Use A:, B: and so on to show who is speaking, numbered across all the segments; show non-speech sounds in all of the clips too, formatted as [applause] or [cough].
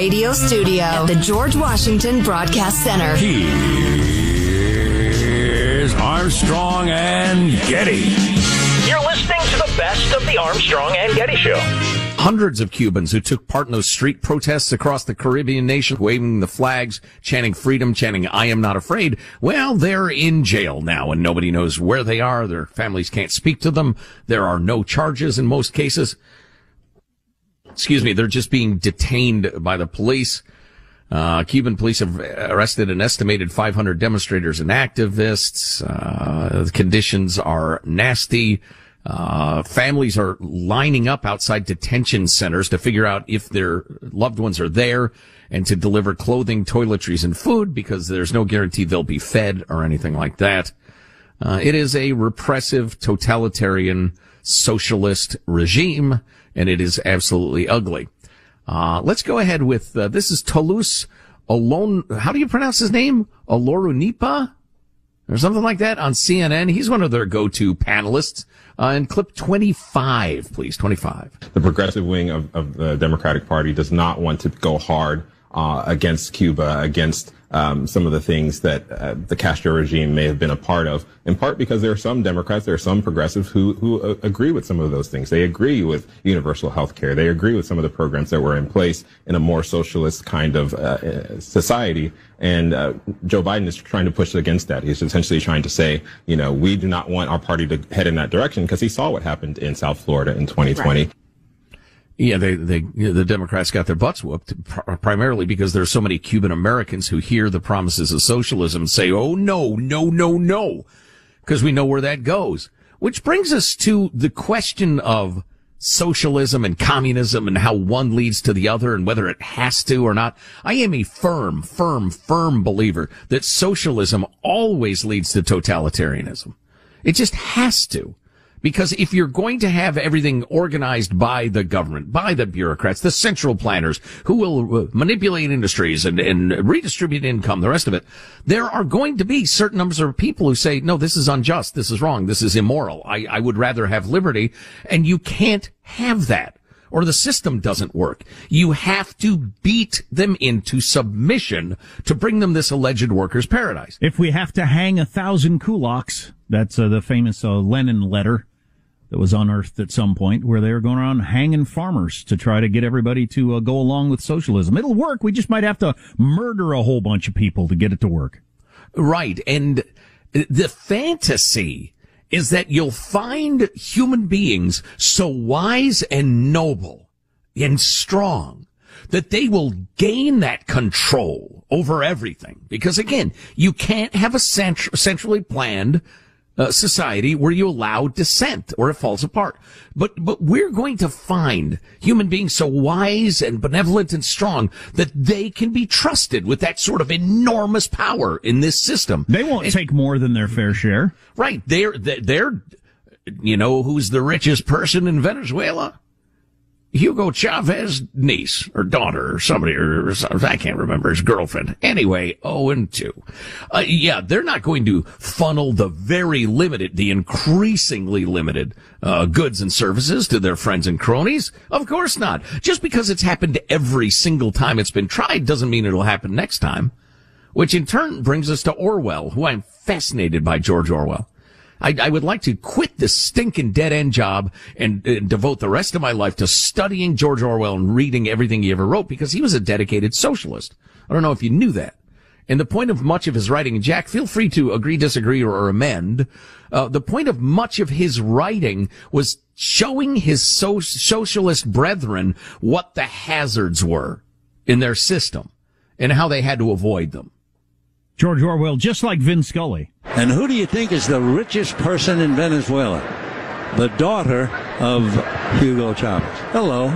A: Radio Studio at the George Washington Broadcast Center.
B: Here's Armstrong and Getty.
C: You're listening to the best of the Armstrong and Getty Show.
D: Hundreds of Cubans who took part in those street protests across the Caribbean nation, waving the flags, chanting freedom, chanting I am not afraid. Well, they're in jail now and nobody knows where they are. Their families can't speak to them. There are no charges in most cases. Excuse me. They're just being detained by the police. Uh, Cuban police have arrested an estimated 500 demonstrators and activists. Uh, the conditions are nasty. Uh, families are lining up outside detention centers to figure out if their loved ones are there and to deliver clothing, toiletries, and food because there's no guarantee they'll be fed or anything like that. Uh, it is a repressive, totalitarian, socialist regime, and it is absolutely ugly. Uh, let's go ahead with, uh, this is Toulouse Alone. How do you pronounce his name? Olorunnipa? Or something like that on CNN. He's one of their go-to panelists. Uh, and clip 25, please. 25.
E: The progressive wing of, of the Democratic Party does not want to go hard uh, against Cuba, against um, some of the things that uh, the Castro regime may have been a part of, in part because there are some Democrats, there are some progressives who who uh, agree with some of those things. They agree with universal health care. They agree with some of the programs that were in place in a more socialist kind of uh, society. And uh, Joe Biden is trying to push against that. He's essentially trying to say, you know, we do not want our party to head in that direction because he saw what happened in South Florida in 2020.
D: Right. Yeah, they, they, the Democrats got their butts whooped pr- primarily because there are so many Cuban Americans who hear the promises of socialism and say, oh no, no, no, no, because we know where that goes. Which brings us to the question of socialism and communism and how one leads to the other and whether it has to or not. I am a firm, firm, firm believer that socialism always leads to totalitarianism. It just has to. Because if you're going to have everything organized by the government, by the bureaucrats, the central planners who will uh, manipulate industries and, and redistribute income, the rest of it, there are going to be certain numbers of people who say, no, this is unjust. This is wrong. This is immoral. I, I would rather have liberty. And you can't have that or the system doesn't work. You have to beat them into submission to bring them this alleged workers' paradise.
F: If we have to hang a thousand kulaks, that's uh, the famous uh, Lenin letter that was unearthed at some point where they were going around hanging farmers to try to get everybody to uh, go along with socialism. It'll work. We just might have to murder a whole bunch of people to get it to work.
D: Right. And the fantasy is that you'll find human beings so wise and noble and strong that they will gain that control over everything. Because again, you can't have a centrally planned uh, society where you allow dissent or it falls apart. But, but we're going to find human beings so wise and benevolent and strong that they can be trusted with that sort of enormous power in this system.
F: They won't
D: And-
F: take more than their fair share.
D: Right. They're, they're, they're, you know, who's the richest person in Venezuela? Hugo Chavez niece or daughter or somebody or, or I can't remember his girlfriend. Anyway, oh and two. Uh, yeah, they're not going to funnel the very limited, the increasingly limited uh, goods and services to their friends and cronies. Of course not. Just because it's happened every single time it's been tried doesn't mean it'll happen next time. Which in turn brings us to Orwell, who I'm fascinated by George Orwell. I, I would like to quit this stinking dead end job and, uh, devote the rest of my life to studying George Orwell and reading everything he ever wrote because he was a dedicated socialist. I don't know if you knew that. And the point of much of his writing, Jack, feel free to agree, disagree, or, or amend. Uh, the point of much of his writing was showing his so- socialist brethren what the hazards were in their system and how they had to avoid them.
F: George Orwell, just like Vin Scully.
G: And who do you think is the richest person in Venezuela? The daughter of Hugo Chavez. Hello.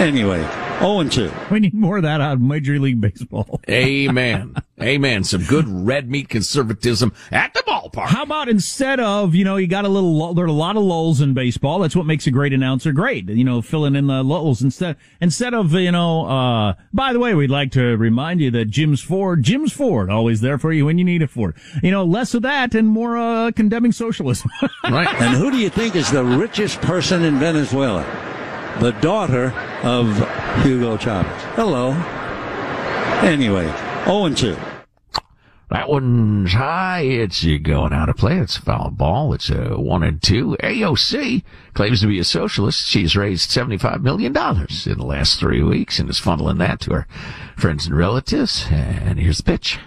G: Anyway, 0 and 2.
F: We need more of that out of Major League Baseball.
D: Amen. [laughs] Amen. Some good red meat conservatism at the ballpark.
F: How about instead of, you know, you got a little, there are a lot of lulls in baseball. That's what makes a great announcer great. You know, filling in the lulls instead, instead of, you know, uh, by the way, we'd like to remind you that Jim's Ford, Jim's Ford, always there for you when you need a Ford. You know, less of that and more, uh, condemning socialism. [laughs]
D: Right.
G: And who do you think is the richest person in Venezuela? The daughter of Hugo Chavez. Hello. Anyway, 0 and 2.
D: That one's high. It's going out of play. It's a foul ball. It's a one and two. AOC claims to be a socialist. She's raised $75 million in the last three weeks and is funneling that to her friends and relatives. And here's the pitch.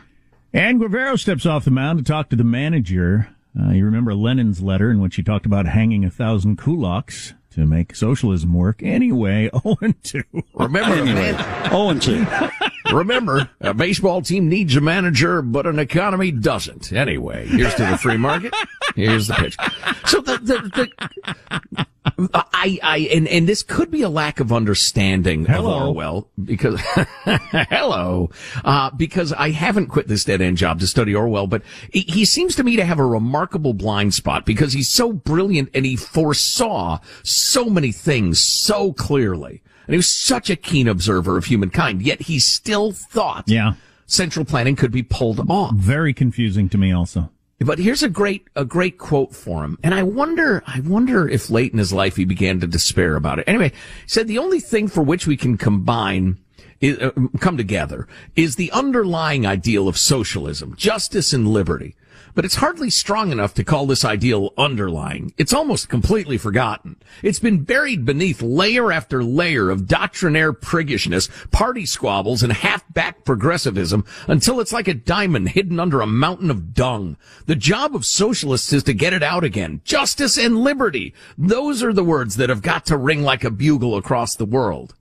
F: And Guevara steps off the mound to talk to the manager. Uh, you remember Lenin's letter in which he talked about hanging a thousand kulaks to make socialism work. Anyway, [laughs] 0 and 2.
D: Remember,
G: Anyway,
D: man,
G: 0 and 2.
D: remember, a baseball team needs a manager, but an economy doesn't. Anyway, here's to the free market. Here's the pitch. So the, the, the I, I, and, and this could be a lack of understanding
F: Hello.
D: of Orwell because, [laughs] hello, uh, because I haven't quit this dead end job to study Orwell, but he, he seems to me to have a remarkable blind spot because he's so brilliant and he foresaw so many things so clearly. And he was such a keen observer of humankind, yet he still thought
F: Yeah.
D: central planning could be pulled off.
F: Very confusing to me also.
D: But here's a great a great quote for him, and I wonder I wonder if late in his life he began to despair about it. Anyway, he said the only thing for which we can combine. Is, uh, come together is the underlying ideal of socialism, justice and liberty. But it's hardly strong enough to call this ideal underlying. It's almost completely forgotten. It's been buried beneath layer after layer of doctrinaire priggishness, party squabbles, and half-backed progressivism until it's like a diamond hidden under a mountain of dung. The job of socialists is to get it out again. Justice and liberty. Those are the words that have got to ring like a bugle across the world.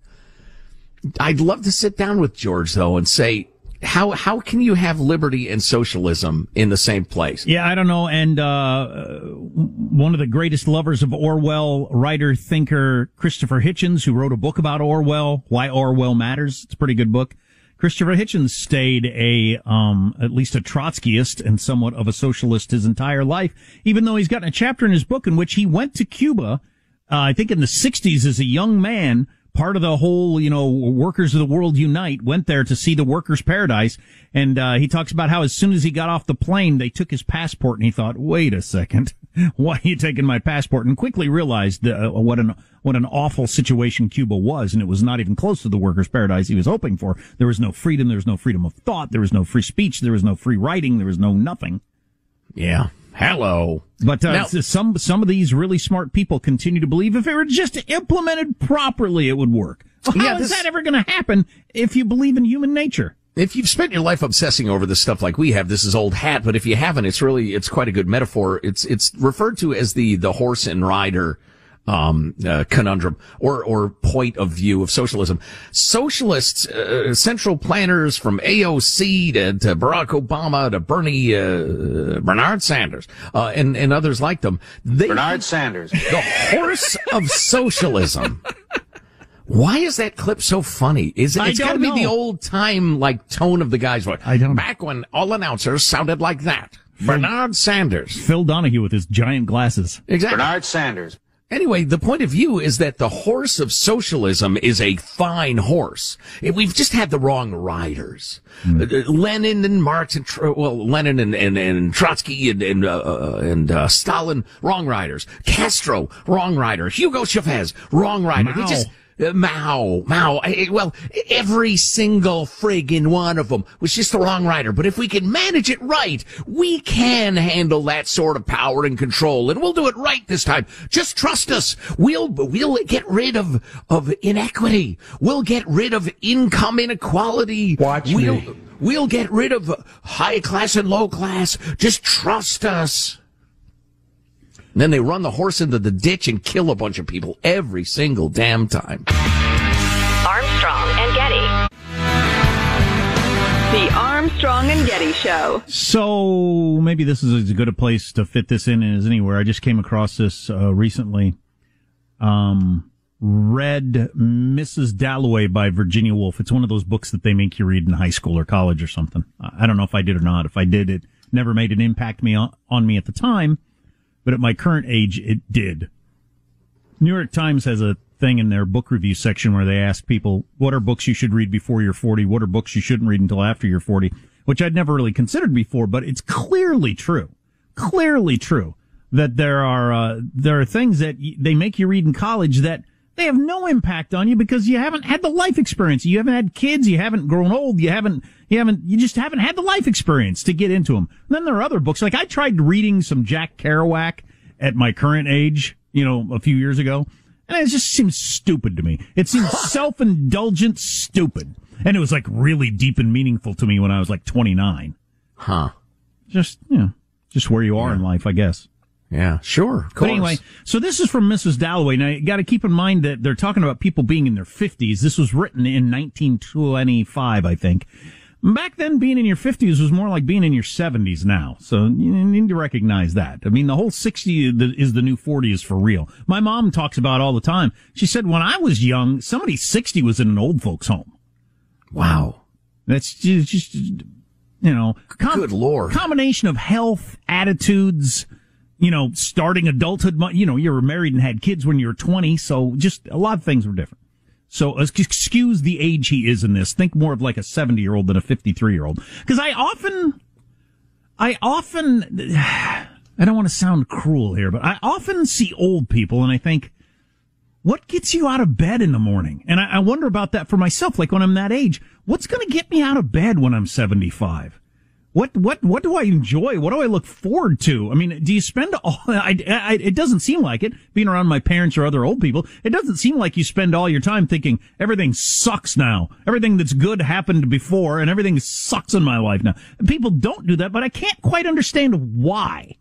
D: I'd love to sit down with George though and say, how, how can you have liberty and socialism in the same place?
F: Yeah, I don't know. And uh, one of the greatest lovers of Orwell, writer, thinker, Christopher Hitchens, who wrote a book about Orwell, Why Orwell Matters. It's a pretty good book. Christopher Hitchens stayed a, um, at least a Trotskyist and somewhat of a socialist his entire life, even though he's got a chapter in his book in which he went to Cuba, uh, I think in the 60s as a young man, part of the whole, you know, workers of the world unite went there to see the workers paradise. And, uh, he talks about how as soon as he got off the plane, they took his passport and he thought, wait a second, [laughs] why are you taking my passport? And quickly realized uh, what an, what an awful situation Cuba was. And it was not even close to the workers paradise he was hoping for. There was no freedom. There was no freedom of thought. There was no free speech. There was no free writing. There was no nothing.
D: Yeah. Hello.
F: But uh,
D: Now-
F: some some of these really smart people continue to believe if it were just implemented properly, it would work. Well, how
D: Yeah,
F: is that ever going to happen if you believe in human nature?
D: If you've spent your life obsessing over this stuff like we have, this is old hat. But if you haven't, it's really, it's quite a good metaphor. It's, it's referred to as the, the horse and rider, um, uh, conundrum or or point of view of socialism. Socialists, uh, central planners from AOC to, to Barack Obama to Bernie uh, Bernard Sanders uh, and and others like them. They,
H: Bernard Sanders, [laughs]
D: the horse of socialism. Why is that clip so funny? Is it, it's got to be the old time like tone of the guy's voice?
F: I don't-
D: Back when all announcers sounded like that. Bernard Sanders.
F: Phil Donahue with his giant glasses.
D: Exactly.
H: Bernard Sanders.
D: Anyway, the point of view is that the horse of socialism is a fine horse. We've just had the wrong riders. Uh, Lenin and Marx and well, Lenin and and, and Trotsky and and, uh, uh, and uh, Stalin, wrong riders. Castro, wrong rider. Hugo Chavez, wrong rider.
F: Mao.
D: just uh, Mao, Mao. Well, every single friggin' one of them was just the wrong rider. But if we can manage it right, we can handle that sort of power and control, and we'll do it right this time. Just trust us. We'll we'll get rid of of inequity. We'll get rid of income inequality.
H: Watch
D: we'll,
H: me.
D: We'll get rid of high class and low class. Just trust us. And then they run the horse into the ditch and kill a bunch of people every single damn time.
I: Armstrong and Getty. The Armstrong and Getty Show.
F: So maybe this is as good a place to fit this in as anywhere. I just came across this uh, recently. Um, read Mrs. Dalloway by Virginia Woolf. It's one of those books that they make you read in high school or college or something. I I don't know if I did or not. If I did, it never made an impact me on, on me at the time, but at my current age, it did. New York Times has a thing in their book review section where they ask people, what are books you should read before you're 40? What are books you shouldn't read until after you're 40? Which I'd never really considered before, but it's clearly true. Clearly true that there are, uh, there are things that y- they make you read in college that they have no impact on you because you haven't had the life experience. You haven't had kids. You haven't grown old. You haven't, you haven't, you just haven't had the life experience to get into them. then there are other books. Like I tried reading some Jack Kerouac at my current age, you know, a few years ago. And it just seems stupid to me. It seems [laughs] self-indulgent stupid. And it was like really deep and meaningful to me when I was like 29.
D: Huh.
F: Just, you know, just where you are in life, I guess.
D: Yeah, sure. Of
F: But anyway, so this is from Mrs. Dalloway. Now, you got to keep in mind that they're talking about people being in their 50s. This was written in 1925, I think. Back then, being in your 50s was more like being in your 70s now. So you need to recognize that. I mean, the whole 60 is the new 40 is for real. My mom talks about all the time. She said when I was young, somebody 60 was in an old folks home.
D: Wow.
F: That's just, just you know, com-
D: Good Lord.
F: combination of health, attitudes, you know, starting adulthood. You know, you were married and had kids when you were 20. So just a lot of things were different. So excuse the age he is in this. Think more of like a 70 year old than a 53 year old. Cause I often, I often, [sighs] I don't want to sound cruel here, but I often see old people and I think, what gets you out of bed in the morning? And I, I wonder about that for myself. Like when I'm that age, what's going to get me out of bed when I'm 75? What, what, what do I enjoy? What do I look forward to? I mean, do you spend all, [laughs] I, I, it doesn't seem like it being around my parents or other old people. It doesn't seem like you spend all your time thinking everything sucks now. Everything that's good happened before and everything sucks in my life now. People don't do that, but I can't quite understand why.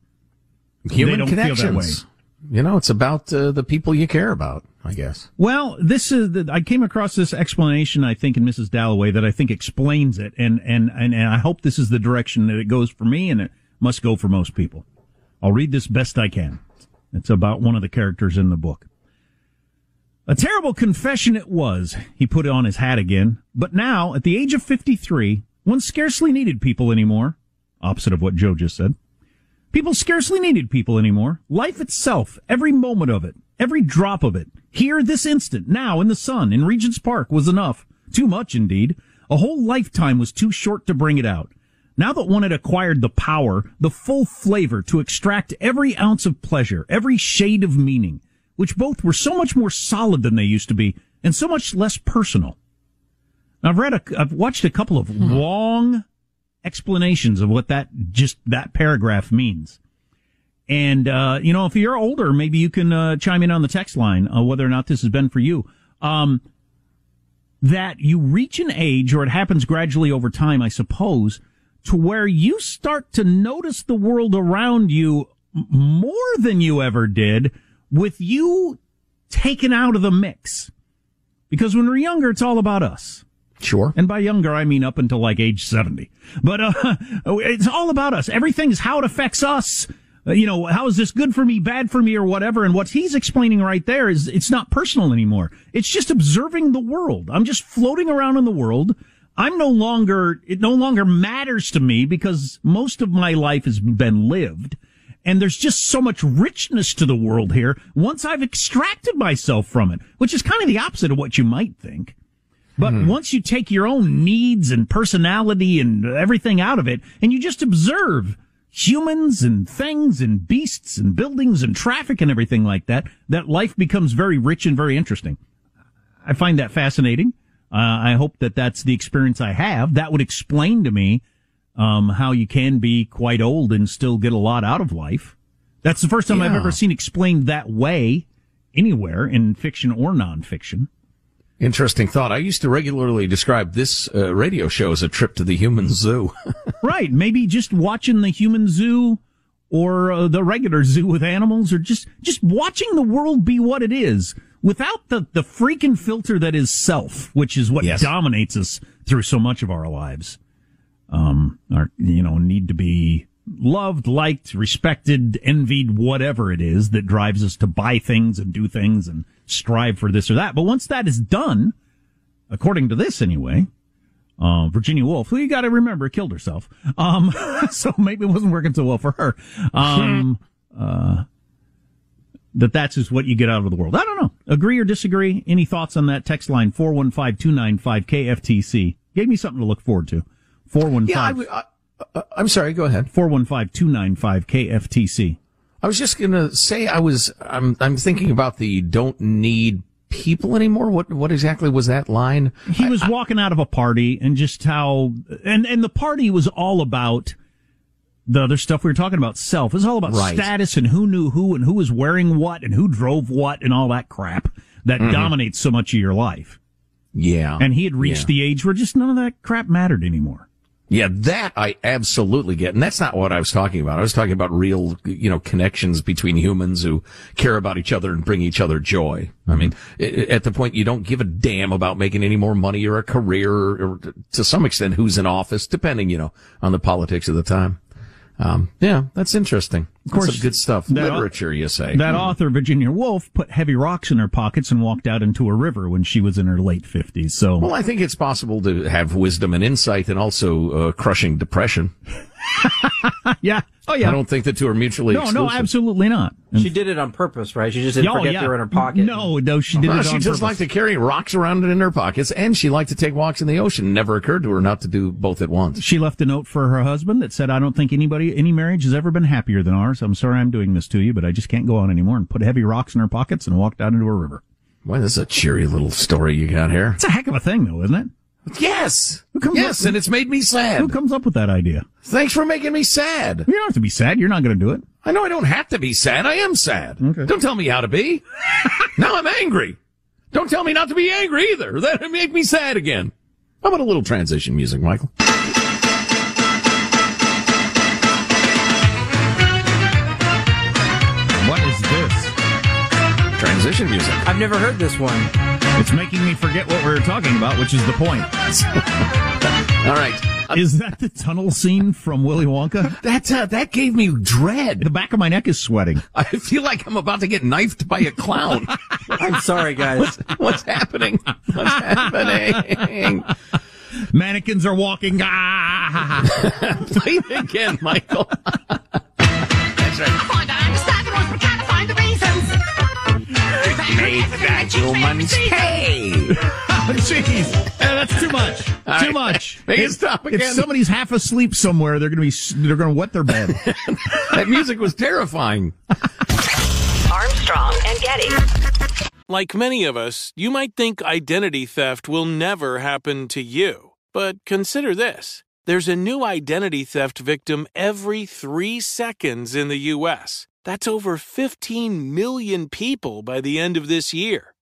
D: Human
F: They don't feel that
D: connections. You know, it's about uh, the people you care about, I guess.
F: Well, this is the, I came across this explanation, I think, in Mrs. Dalloway that I think explains it, and, and, and, and I hope this is the direction that it goes for me, and it must go for most people. I'll read this best I can. It's about one of the characters in the book. A terrible confession it was. He put on his hat again. But now, at the age of 53, one scarcely needed people anymore. Opposite of what Joe just said. People scarcely needed people anymore. Life itself, every moment of it, every drop of it, here, this instant, now, in the sun, in Regent's Park, was enough. Too much, indeed. A whole lifetime was too short to bring it out. Now that one had acquired the power, the full flavor to extract every ounce of pleasure, every shade of meaning, which both were so much more solid than they used to be, and so much less personal. Now, I've read a, I've watched a couple of hmm. long explanations of what that just that paragraph means. And uh, you know, if you're older, maybe you can uh, chime in on the text line uh, whether or not this has been for you. Um, that you reach an age, or it happens gradually over time, I suppose, to where you start to notice the world around you more than you ever did, with you taken out of the mix. Because when we're younger, it's all about us.
D: Sure.
F: And by younger, I mean up until like age 70. But, uh, [laughs] it's all about us. Everything's how it affects us. Uh, you know, how is this good for me, bad for me, or whatever? And what he's explaining right there is it's not personal anymore. It's just observing the world. I'm just floating around in the world. I'm no longer, it no longer matters to me because most of my life has been lived. And there's just so much richness to the world here once I've extracted myself from it, which is kind of the opposite of what you might think. But
D: Hmm.
F: once you take your own needs and personality and everything out of it, and you just observe humans and things and beasts and buildings and traffic and everything like that, that life becomes very rich and very interesting. I find that fascinating. Uh, I hope that that's the experience I have. That would explain to me um, how you can be quite old and still get a lot out of life. That's the first time I've ever seen explained that way anywhere in fiction or nonfiction.
D: Interesting thought. I used to regularly describe this uh, radio show as a trip to the human [laughs] zoo.
F: right. Maybe just watching the human zoo or uh, the regular zoo with animals or just, just watching the world be what it is without the, the freaking filter that is self, which is what
D: Yes.
F: dominates us through so much of our lives. Um, our, you know, need to be loved, liked, respected, envied, whatever it is that drives us to buy things and do things and strive for this or that. But once that is done, according to this anyway, uh, Virginia Woolf, who you got to remember killed herself. Um, [laughs] so maybe it wasn't working so well for her. Um, uh, that that's just what you get out of the world. I don't know. Agree or disagree? Any thoughts on that? Text line 415-295-KFTC. Gave me something to look forward to. 415
D: yeah, I, w- I- uh, I'm sorry. Go ahead.
F: 415-295-KFTC.
D: I was just gonna say I was. I'm. I'm thinking about the don't need people anymore. What What exactly was that line?
F: He was walking out of a party and just how, and, and the party was all about the other stuff we were talking about, self. It was all about
D: Right.
F: status and who knew who and who was wearing what and who drove what and all that crap that
D: Mhm.
F: dominates so much of your life.
D: Yeah.
F: And he had reached
D: Yeah.
F: the age where just none of that crap mattered anymore.
D: Yeah, that I absolutely get. And that's not what I was talking about. I was talking about real, you know, connections between humans who care about each other and bring each other joy. I mean, at the point you don't give a damn about making any more money or a career or to some extent who's in office, depending, you know, on the politics of the time. Um, yeah, that's interesting. Of
F: course,
D: some good stuff.
F: that-
D: Literature, you say.
F: That
D: Hmm.
F: author, Virginia Woolf, put heavy rocks in her pockets and walked out into a river when she was in her late 50s. So,
D: Well, I think it's possible to have wisdom and insight and also uh, crushing depression. [laughs]
F: yeah. Oh, yeah.
D: I don't think the two are mutually
F: no,
D: exclusive.
F: no, absolutely not.
H: She did it on purpose, right? She just didn't
F: Oh,
H: forget
F: yeah.
H: they were in her pocket.
F: No, no, she did
D: Well,
F: it
D: she
F: on
D: just
F: purpose.
D: liked to carry rocks around in her pockets, and she liked to take walks in the ocean. Never occurred to her not to do both at once.
F: She left a note for her husband that said, I don't think anybody, any marriage has ever been happier than ours. I'm sorry I'm doing this to you, but I just can't go on anymore. And put heavy rocks in her pockets and walked out into a river.
D: Boy, this is a cheery little story you got here.
F: It's a heck of a thing, though, isn't it?
D: Yes,
F: comes
D: yes,
F: up-
D: and it's made me sad.
F: Who comes up with that idea?
D: Thanks for making me sad.
F: You don't have to be sad. You're not going to do it.
D: I know I don't have to be sad. I am sad. Okay. Don't tell me how to be. [laughs] now I'm angry. Don't tell me not to be angry either. [laughs] That'd make me sad again. How about a little transition music, Michael?
F: What is this?
D: Transition music.
H: I've never heard this one.
F: It's making me forget what we were talking about, which is the point.
D: All right.
F: Is that the tunnel scene from Willy Wonka?
D: That uh, that gave me dread.
F: The back of my neck is sweating.
D: I feel like I'm about to get knifed by a clown. [laughs]
H: I'm sorry, guys.
D: What's happening? What's happening?
F: Mannequins are walking. Ah! [laughs]
D: Play it again, Michael. [laughs] that humans pay.
F: Jeez, Eh, that's too much.
D: All
F: too
D: right.
F: much. [laughs]
D: Make it
F: If-
D: stop
F: If somebody's half asleep somewhere, they're going to be they're going to wet their bed. [laughs]
D: That music was terrifying. [laughs]
I: Armstrong and Getty.
J: Like many of us, you might think identity theft will never happen to you. But consider this there's a new identity theft victim every three seconds in the U.S. That's over 15 million people by the end of this year,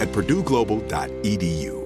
K: at purdueglobal.edu.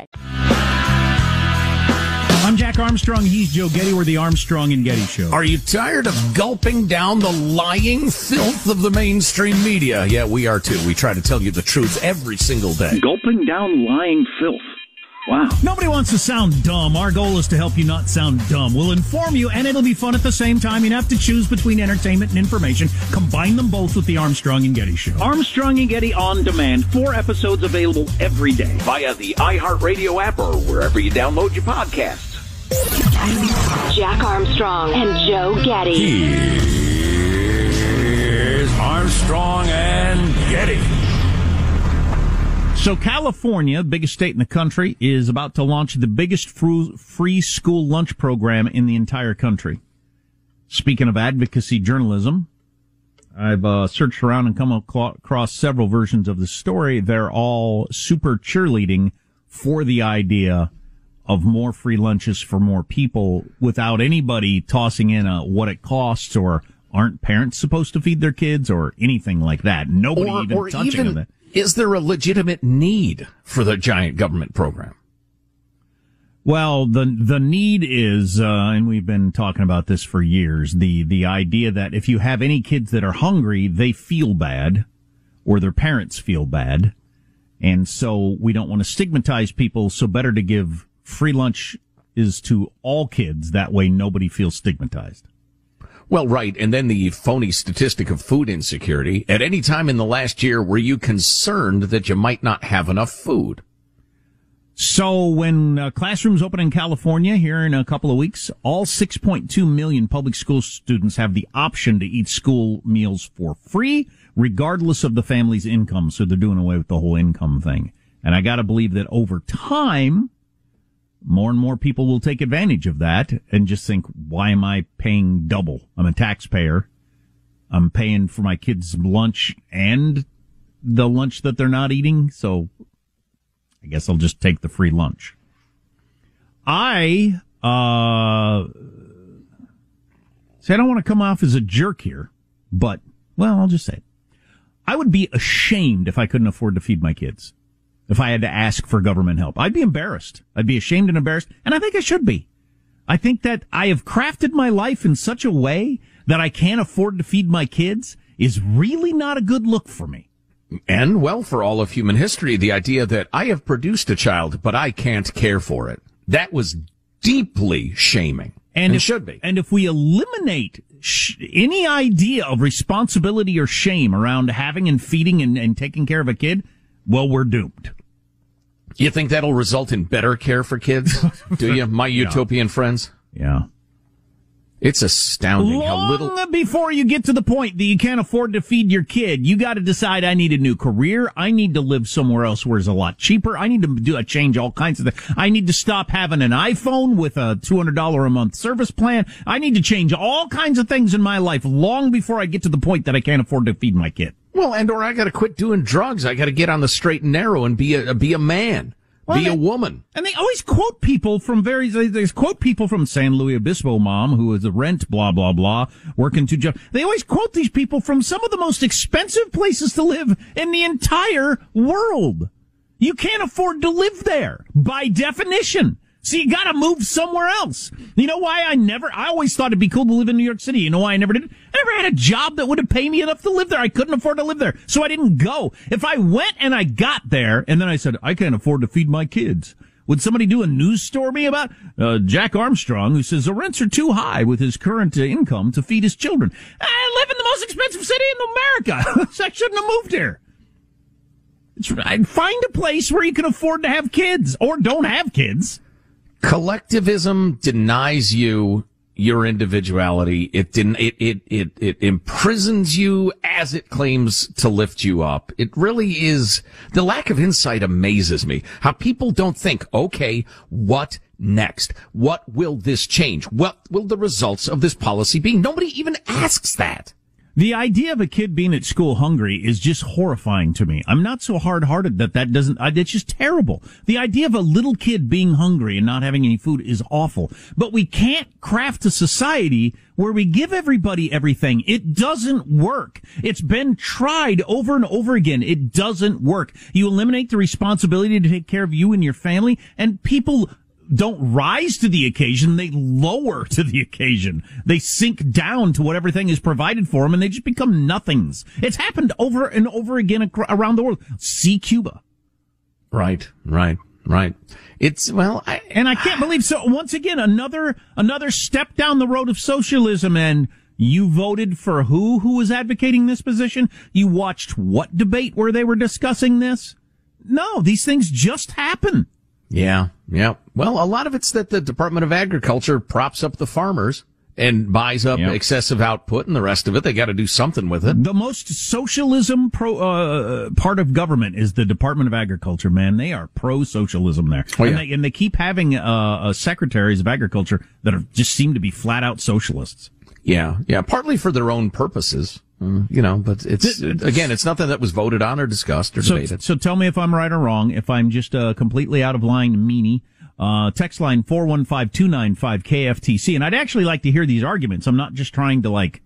F: I'm Jack Armstrong. He's Joe Getty. We're the Armstrong and Getty Show.
D: Are you tired of gulping down the lying filth of the mainstream media? Yeah, we are too. We try to tell you the truth every single day.
L: Gulping down lying filth. Wow.
F: Nobody wants to sound dumb. Our goal is to help you not sound dumb. We'll inform you, and it'll be fun at the same time. You have to choose between entertainment and information. Combine them both with the Armstrong and Getty Show.
L: Armstrong and Getty on demand. Four episodes available every day
B: via the iHeartRadio app or wherever you download your podcasts.
A: Jack Armstrong and Joe Getty.
B: Here's Armstrong and Getty.
F: So California, biggest state in the country, is about to launch the biggest free school lunch program in the entire country. Speaking of advocacy journalism, I've uh, searched around and come across several versions of the story. They're all super cheerleading for the idea of more free lunches for more people without anybody tossing in a what it costs or aren't parents supposed to feed their kids or anything like that. Nobody
D: or,
F: even
D: or
F: touching
D: even,
F: it.
D: Is there a legitimate need for the giant government program?
F: Well, the the need is, uh, and we've been talking about this for years. The the idea that if you have any kids that are hungry, they feel bad, or their parents feel bad, and so we don't want to stigmatize people. So better to give free lunch is to all kids. That way nobody feels stigmatized.
D: Well, right. And then the phony statistic of food insecurity. At any time in the last year, were you concerned that you might not have enough food?
F: So when uh, classrooms open in California here in a couple of weeks, all 6.2 million public school students have the option to eat school meals for free, regardless of the family's income. So they're doing away with the whole income thing. And I gotta believe that over time, more and more people will take advantage of that and just think, why am I paying double? I'm a taxpayer. I'm paying for my kids' lunch and the lunch that they're not eating. So I guess I'll just take the free lunch. I, uh, say I don't want to come off as a jerk here, but, well, I'll just say it. I would be ashamed if I couldn't afford to feed my kids if I had to ask for government help. I'd be embarrassed. I'd be ashamed and embarrassed. And I think I should be. I think that I have crafted my life in such a way that I can't afford to feed my kids is really not a good look for me.
D: And, well, for all of human history, the idea that I have produced a child, but I can't care for it. That was deeply shaming.
F: And,
D: and
F: if,
D: should be.
F: And if we eliminate sh- any idea of responsibility or shame around having and feeding and, and taking care of a kid, well, we're doomed.
D: You think that'll result in better care for kids? [laughs] Do you, my utopian friends?
F: Yeah.
D: It's astounding
F: Long
D: how little.
F: before you get to the point that you can't afford to feed your kid, you got to decide I need a new career. I need to live somewhere else where it's a lot cheaper. I need to do a change all kinds of things. I need to stop having an iPhone with a $200 a month service plan. I need to change all kinds of things in my life long before I get to the point that I can't afford to feed my kid.
D: Well, and or I got to quit doing drugs. I got to get on the straight and narrow and be a be a man,
F: Well,
D: be
F: they-
D: a woman.
F: And they always quote people from very, they, they quote people from San Luis Obispo mom who is a rent, blah, blah, blah, working two jobs. They always quote these people from some of the most expensive places to live in the entire world. You can't afford to live there by definition. So you gotta move somewhere else. You know why I never, I always thought it'd be cool to live in New York City. You know why I never did? I never had a job that would have paid me enough to live there. I couldn't afford to live there. So I didn't go. If I went and I got there and then I said, I can't afford to feed my kids. Would somebody do a news story about uh, Jack Armstrong, who says the rents are too high with his current uh, income to feed his children? I live in the most expensive city in America. [laughs] I shouldn't have moved here. It's, find a place where you can afford to have kids or don't have kids.
D: Collectivism denies you your individuality. It didn't, it, it, it, it imprisons you as it claims to lift you up. It really is, the lack of insight amazes me. How people don't think, okay, what next? What will this change? What will the results of this policy be? Nobody even asks that.
F: The idea of a kid being at school hungry is just horrifying to me. I'm not so hard-hearted that that doesn't, it's just terrible. The idea of a little kid being hungry and not having any food is awful. But we can't craft a society where we give everybody everything. It doesn't work. It's been tried over and over again. It doesn't work. You eliminate the responsibility to take care of you and your family and people don't rise to the occasion, they lower [laughs] to the occasion. They sink down to what everything is provided for them and they just become nothings. It's happened over and over again around the world. See Cuba.
D: Right, right, right. It's, well, I,
F: And I can't believe so once again another another step down the road of socialism and you voted for who who was advocating this position? You watched what debate where they were discussing this? No, these things just happen.
D: Yeah, yeah. Well, a lot of it's that the Department of Agriculture props up the farmers and buys up
F: Yep.
D: excessive output, and the rest of it they got to do something with it.
F: The most socialism pro uh, part of government is the Department of Agriculture. Man, they are pro socialism there,
D: Oh,
F: and, they, and they keep having uh, uh, secretaries of agriculture that are just seem to be flat out socialists.
D: Yeah, yeah. Partly for their own purposes, you know. But it's again, it's nothing that was voted on or discussed or
F: So,
D: debated.
F: so tell me if I'm right or wrong. If I'm just a completely out of line meanie. Uh, text line 415-295-KFTC. And I'd actually like to hear these arguments. I'm not just trying to like,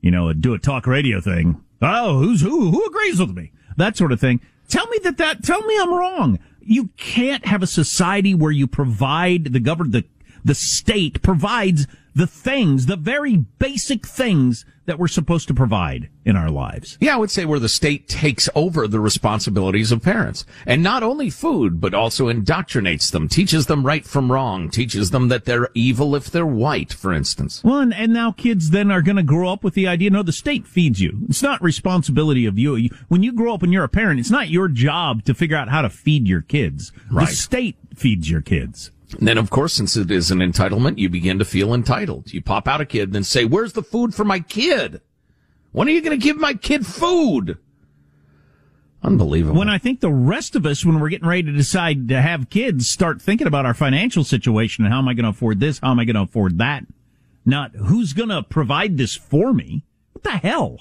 F: you know, do a talk radio thing. Oh, who's who? Who agrees with me? That sort of thing. Tell me that that, tell me I'm wrong. You can't have a society where you provide the government, the, the state provides the things, the very basic things that we're supposed to provide in our lives.
D: Yeah, I would say where the state takes over the responsibilities of parents. And not only food, but also indoctrinates them, teaches them right from wrong, teaches them that they're evil if they're white, for instance.
F: Well, and, and now kids then are going to grow up with the idea, no, the state feeds you. It's not responsibility of you. You- When you grow up and you're a parent, it's not your job to figure out how to feed your kids.
D: Right.
F: The state feeds your kids.
D: And then, of course, since it is an entitlement, you begin to feel entitled. You pop out a kid and then say, where's the food for my kid? When are you going to give my kid food? Unbelievable.
F: When I think the rest of us, when we're getting ready to decide to have kids, start thinking about our financial situation and how am I going to afford this? How am I going to afford that? Not who's going to provide this for me? What the hell?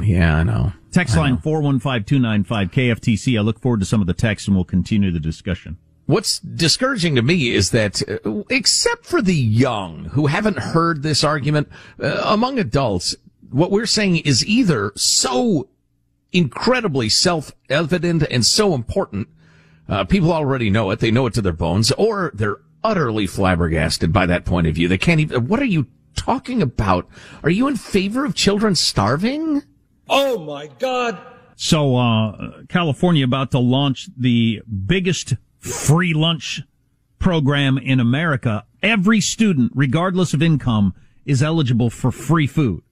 D: yeah, I know.
F: Text line 415-295-KFTC. I look forward to some of the texts and we'll continue the discussion.
D: What's discouraging to me is that, uh, except for the young who haven't heard this argument, uh, among adults, what we're saying is either so incredibly self-evident and so important, uh, people already know it, they know it to their bones, or they're utterly flabbergasted by that point of view. They can't even, what are you talking about? Are you in favor of children starving?
M: Oh my God.
F: So, uh, California about to launch the biggest free lunch program in America. Every student, regardless of income, is eligible for free food.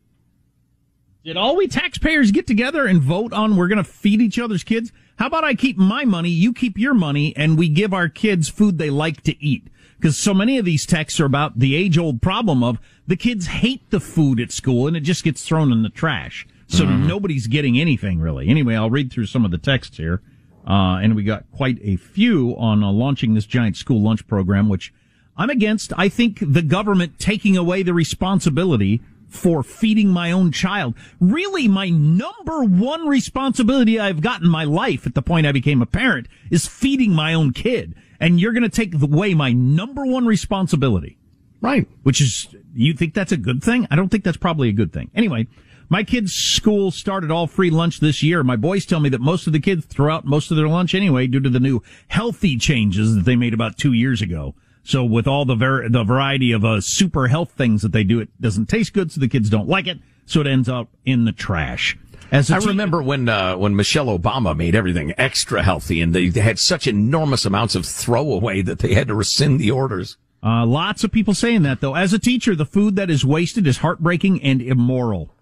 F: Did all we taxpayers get together and vote on we're going to feed each other's kids? How about I keep my money, you keep your money, and we give our kids food they like to eat? Because so many of these texts are about the age old problem of the kids hate the food at school and it just gets thrown in the trash. So
D: Mm-hmm.
F: nobody's getting anything really. Anyway, I'll read through some of the texts here. Uh, and we got quite a few on uh, launching this giant school lunch program, which I'm against. I think the government taking away the responsibility for feeding my own child. Really, my number one responsibility I've got in my life at the point I became a parent is feeding my own kid. And you're going to take away my number one responsibility.
D: Right.
F: Which is, you think that's a good thing? I don't think that's probably a good thing. Anyway, my kids' school started all free lunch this year. My boys tell me that most of the kids throw out most of their lunch anyway due to the new healthy changes that they made about two years ago. So with all the ver- the variety of uh, super health things that they do, it doesn't taste good, so the kids don't like it. So it ends up in the trash. As
D: I remember when uh, when Michelle Obama made everything extra healthy, and they, they had such enormous amounts of throwaway that they had to rescind the orders.
F: Uh, lots of people saying that though. As a teacher, the food that is wasted is heartbreaking and immoral.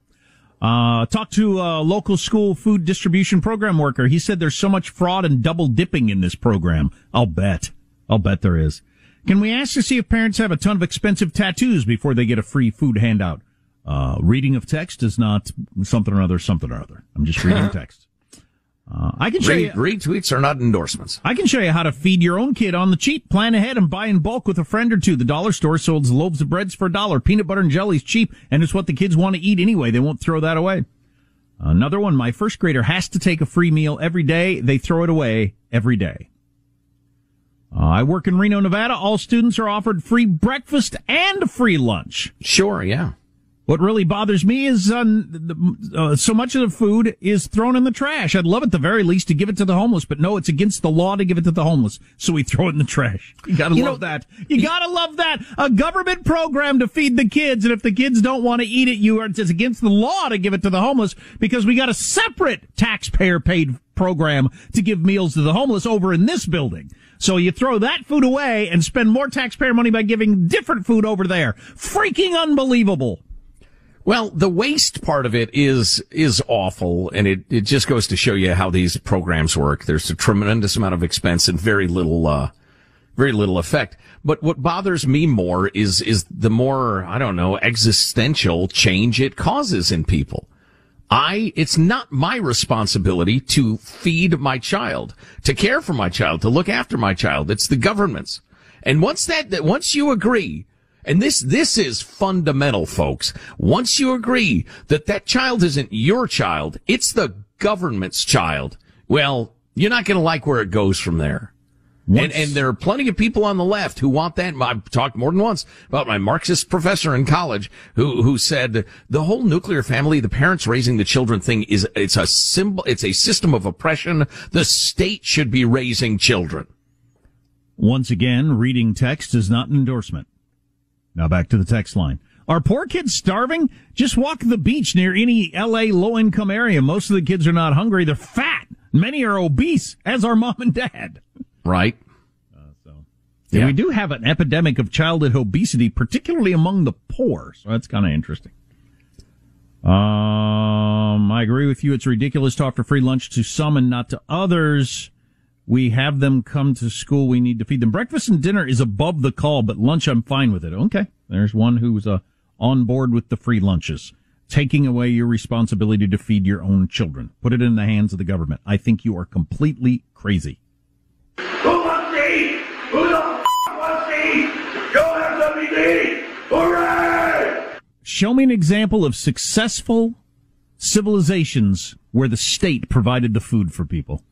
F: Uh, talked to a local school food distribution program worker. He said there's so much fraud and double dipping in this program. I'll bet. I'll bet there is. Can we ask to see if parents have a ton of expensive tattoos before they get a free food handout? Uh, reading of text is not something or other, something or other. I'm just reading [laughs] text. Uh, I can show you.
D: Re- retweets are not endorsements.
F: I can show you how to feed your own kid on the cheap. Plan ahead and buy in bulk with a friend or two. The dollar store sells loaves of breads for a dollar. Peanut butter and jelly's cheap, and it's what the kids want to eat anyway. They won't throw that away. Another one, my first grader has to take a free meal every day. They throw it away every day. Uh, I work in Reno, Nevada. All students are offered free breakfast and free lunch.
D: Sure, yeah.
F: What really bothers me is the- uh, so much of the food is thrown in the trash. I'd love at the very least to give it to the homeless, but no, it's against the law to give it to the homeless, so we [laughs] throw it in the trash. You gotta
D: You
F: love
D: know-
F: that. You gotta love that. A government program to feed the kids, and if the kids don't want to eat it, you are it's against the law to give it to the homeless because we got a separate taxpayer paid program to give meals to the homeless over in this building. So you throw that food away and spend more taxpayer money by giving different food over there. Freaking unbelievable.
D: Well, the waste part of it is is awful, and it, it just goes to show you how these programs work. There's a tremendous amount of expense and very little uh, very little effect. But what bothers me more is is the more I don't know existential change it causes in people. I, it's not my responsibility to feed my child, to care for my child, to look after my child. It's the government's. And once that, that once you agree, and this, this is fundamental, folks. Once you agree that that child isn't your child, it's the government's child. Well, you're not going to like where it goes from there. And, and there are plenty of people on the left who want that. I've talked more than once about my Marxist professor in college who, who said the whole nuclear family, the parents raising the children thing is, it's a symbol, it's a system of oppression. The state should be raising children.
F: Once again, reading text is not an endorsement. Now back to the text line. Are poor kids starving? Just walk the beach near any LA low income area. Most of the kids are not hungry. They're fat. Many are obese, as are mom and dad.
D: Right.
F: Yeah,
D: Yeah.
F: we do have an epidemic of childhood obesity, particularly among the poor. So that's kind of interesting. Um, I agree with you. It's ridiculous to offer free lunch to some and not to others. We have them come to school. We need to feed them. Breakfast and dinner is above the call, but lunch, I'm fine with it. Okay. There's one who's uh, on board with the free lunches. Taking away your responsibility to feed your own children. Put it in the hands of the government. I think you are completely crazy.
C: Who wants to eat? Who the f- wants to eat? Go have something to eat! Hooray!
F: Show me an example of successful civilizations where the state provided the food for people.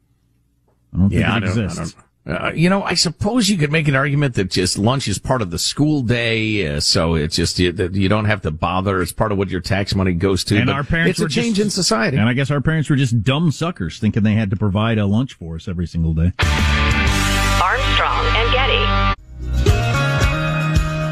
F: I don't think
D: Yeah, I
F: it
D: don't, I
F: exists.
D: don't- uh, you know, I suppose you could make an argument that just lunch is part of the school day, uh, so it's just you, that you don't have to bother. It's part of what your tax money goes to.
F: And
D: but
F: our parents
D: it's a
F: were
D: change
F: just-
D: in society.
F: And I guess our parents were just dumb suckers thinking they had to provide a lunch for us every single day.
I: Armstrong and Getty.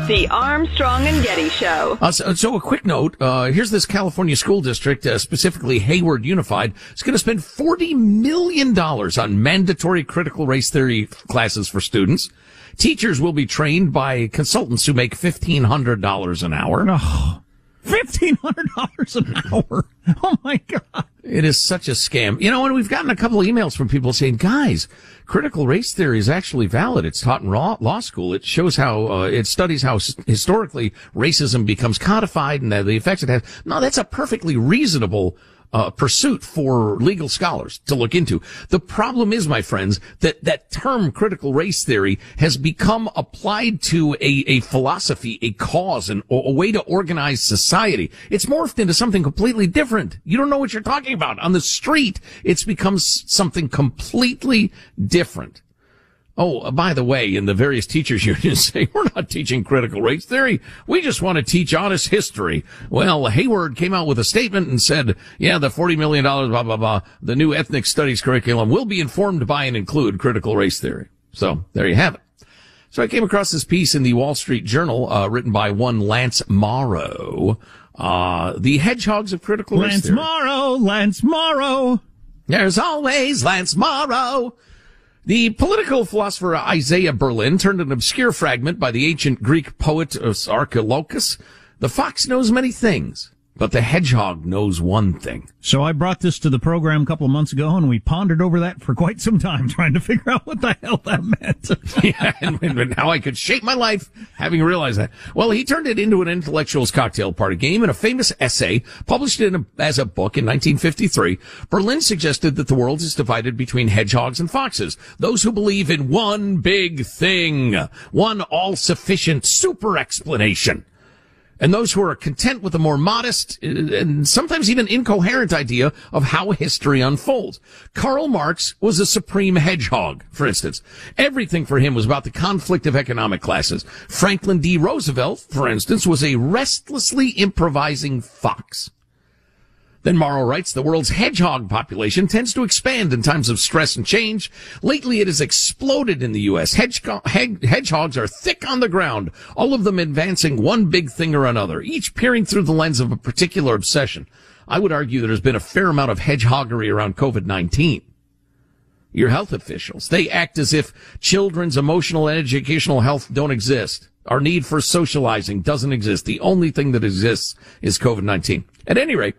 I: The Armstrong and Getty Show.
D: Uh, so, so, a quick note. Uh, here's this California school district, uh, specifically Hayward Unified, is going to spend $40 million on mandatory critical race theory classes for students. Teachers will be trained by consultants who make $1,500 an hour.
F: Oh, $1,500 an hour. [laughs] Oh my God.
D: It is such a scam. You know, and we've gotten a couple of emails from people saying, guys, critical race theory is actually valid. It's taught in law, school. It shows how, uh, it studies how historically racism becomes codified and the effects it has. No, that's a perfectly reasonable uh, pursuit for legal scholars to look into. The problem is, my friends, that that term critical race theory has become applied to a, a philosophy, a cause, and a, way to organize society. It's morphed into something completely different. You don't know what you're talking about. On the street, it's become something completely different. Oh, by the way, in the various teachers [laughs] unions say, we're not teaching critical race theory. We just want to teach honest history. Well, Hayward came out with a statement and said, yeah, the $40 million, blah, blah, blah, the new ethnic studies curriculum will be informed by and include critical race theory. So there you have it. So I came across this piece in the Wall Street Journal, uh, written by one Lance Morrow, uh, the hedgehogs of critical race
F: Lance
D: theory.
F: Morrow, Lance Morrow.
D: There's always Lance Morrow. The political philosopher Isaiah Berlin turned an obscure fragment by the ancient Greek poet Archilochus. The fox knows many things, but the hedgehog knows one thing.
F: So I brought this to the program a couple of months ago and we pondered over that for quite some time [laughs] trying to figure out what the hell that meant. [laughs]
D: yeah, and, and how I could shape my life having realized that. Well, he turned it into an intellectual's cocktail party game in a famous essay published in a, as a book in 1953. Berlin suggested that the world is divided between hedgehogs and foxes. Those who believe in one big thing, one all-sufficient super explanation. And those who are content with a more modest uh, and sometimes even incoherent idea of how history unfolds. Karl Marx was a supreme hedgehog, for instance. Everything for him was about the conflict of economic classes. Franklin D. Roosevelt, for instance, was a restlessly improvising fox. Then Morrow writes, the world's hedgehog population tends to expand in times of stress and change. Lately, it has exploded in the U.S. Hedge- hedge- hedgehogs are thick on the ground, all of them advancing one big thing or another, each peering through the lens of a particular obsession. I would argue that there's been a fair amount of hedgehoggery around COVID-19. Your health officials, they act as if children's emotional and educational health don't exist. Our need for socializing doesn't exist. The only thing that exists is COVID-19. At any rate,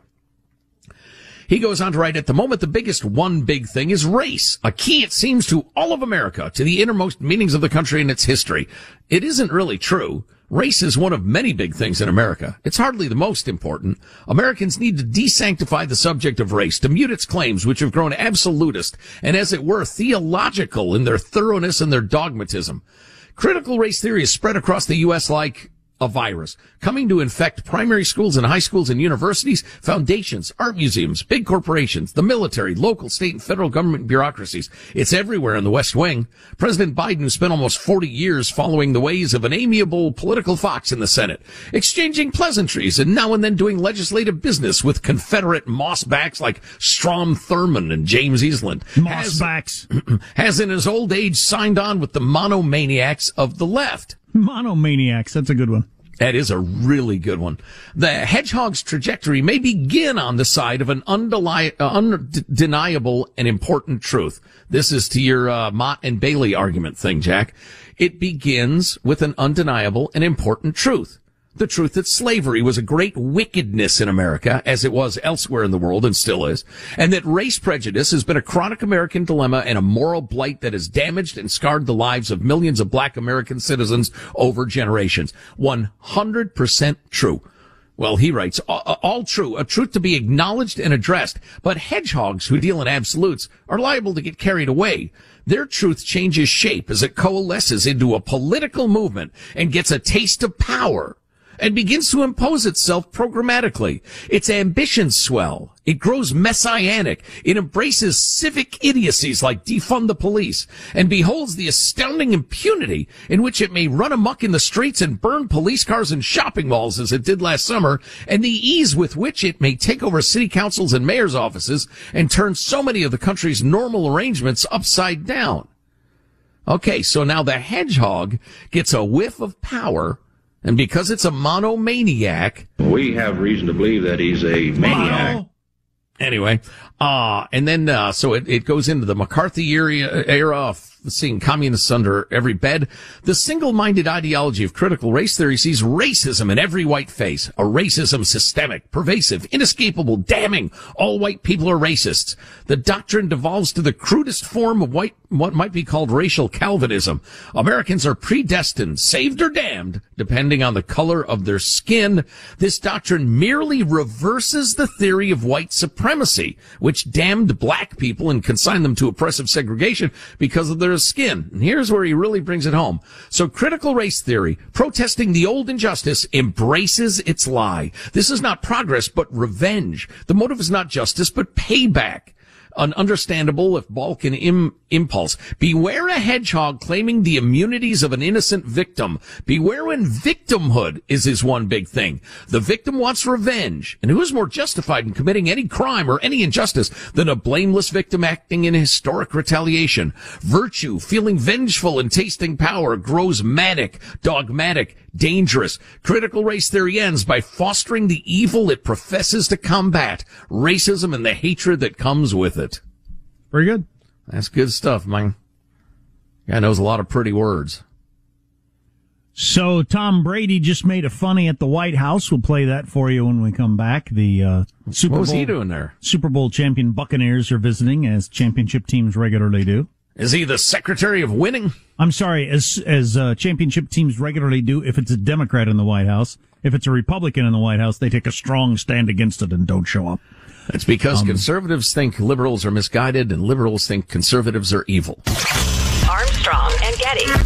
D: he goes on to write, at the moment, the biggest one big thing is race, a key, it seems, to all of America, to the innermost meanings of the country and its history. It isn't really true. Race is one of many big things in America. It's hardly the most important. Americans need to desanctify the subject of race, to mute its claims, which have grown absolutist and, as it were, theological in their thoroughness and their dogmatism. Critical race theory is spread across the U.S. like a virus, coming to infect primary schools and high schools and universities, foundations, art museums, big corporations, the military, local, state, and federal government bureaucracies. It's everywhere in the West Wing. President Biden, who spent almost 40 years following the ways of an amiable political fox in the Senate, exchanging pleasantries and now and then doing legislative business with Confederate mossbacks like Strom Thurmond and James Eastland.
F: Mossbacks.
D: Has, [clears throat] has in his old age signed on with the monomaniacs of the left.
F: Monomaniacs. That's a good one.
D: That is a really good one. The hedgehog's trajectory may begin on the side of an uh, undeniable and important truth. This is to your uh, Motte and Bailey argument thing, Jack. It begins with an undeniable and important truth. The truth that slavery was a great wickedness in America, as it was elsewhere in the world and still is, and that race prejudice has been a chronic American dilemma and a moral blight that has damaged and scarred the lives of millions of black American citizens over generations. 100% true. Well, he writes, all, true, a truth to be acknowledged and addressed, but hedgehogs who deal in absolutes are liable to get carried away. Their truth changes shape as it coalesces into a political movement and gets a taste of power and begins to impose itself programmatically. Its ambitions swell. It grows messianic. It embraces civic idiocies like defund the police and beholds the astounding impunity in which it may run amok in the streets and burn police cars and shopping malls as it did last summer and the ease with which it may take over city councils and mayor's offices and turn so many of the country's normal arrangements upside down. Okay, so now the hedgehog gets a whiff of power And because it's a monomaniac.
B: We have reason to believe that he's a maniac.
D: Mono. Anyway, uh, and then, uh, so it, it goes into the McCarthy era, era of seeing communists under every bed. The single-minded ideology of critical race theory sees racism in every white face. A racism systemic, pervasive, inescapable, damning. All white people are racists. The doctrine devolves to the crudest form of white, what might be called racial Calvinism. Americans are predestined, saved or damned, depending on the color of their skin. This doctrine merely reverses the theory of white supremacy, which damned black people and consigned them to oppressive segregation because of their skin. And here's where he really brings it home. So critical race theory, protesting the old injustice, embraces its lie. This is not progress, but revenge. The motive is not justice, but payback an understandable, if Balkan, Im- impulse. Beware a hedgehog claiming the immunities of an innocent victim. Beware when victimhood is his one big thing. The victim wants revenge. And who is more justified in committing any crime or any injustice than a blameless victim acting in historic retaliation? Virtue, feeling vengeful and tasting power, grows manic, dogmatic, dangerous. Critical race theory ends by fostering the evil it professes to combat, racism and the hatred that comes with it.
F: Very good.
D: That's good stuff, man. Guy knows a lot of pretty words.
F: So Tom Brady just made a funny at the White House. We'll play that for you when we come back. The uh, Super
D: what was
F: Bowl,
D: he doing there?
F: Super Bowl champion Buccaneers are visiting, as championship teams regularly do.
D: Is he the secretary of winning?
F: I'm sorry, as as uh, championship teams regularly do. If it's a Democrat in the White House, if it's a Republican in the White House, they take a strong stand against it and don't show up.
D: That's because
F: Um,
D: conservatives think liberals are misguided and liberals think conservatives are evil.
I: Armstrong and Getty.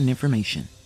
N: important information.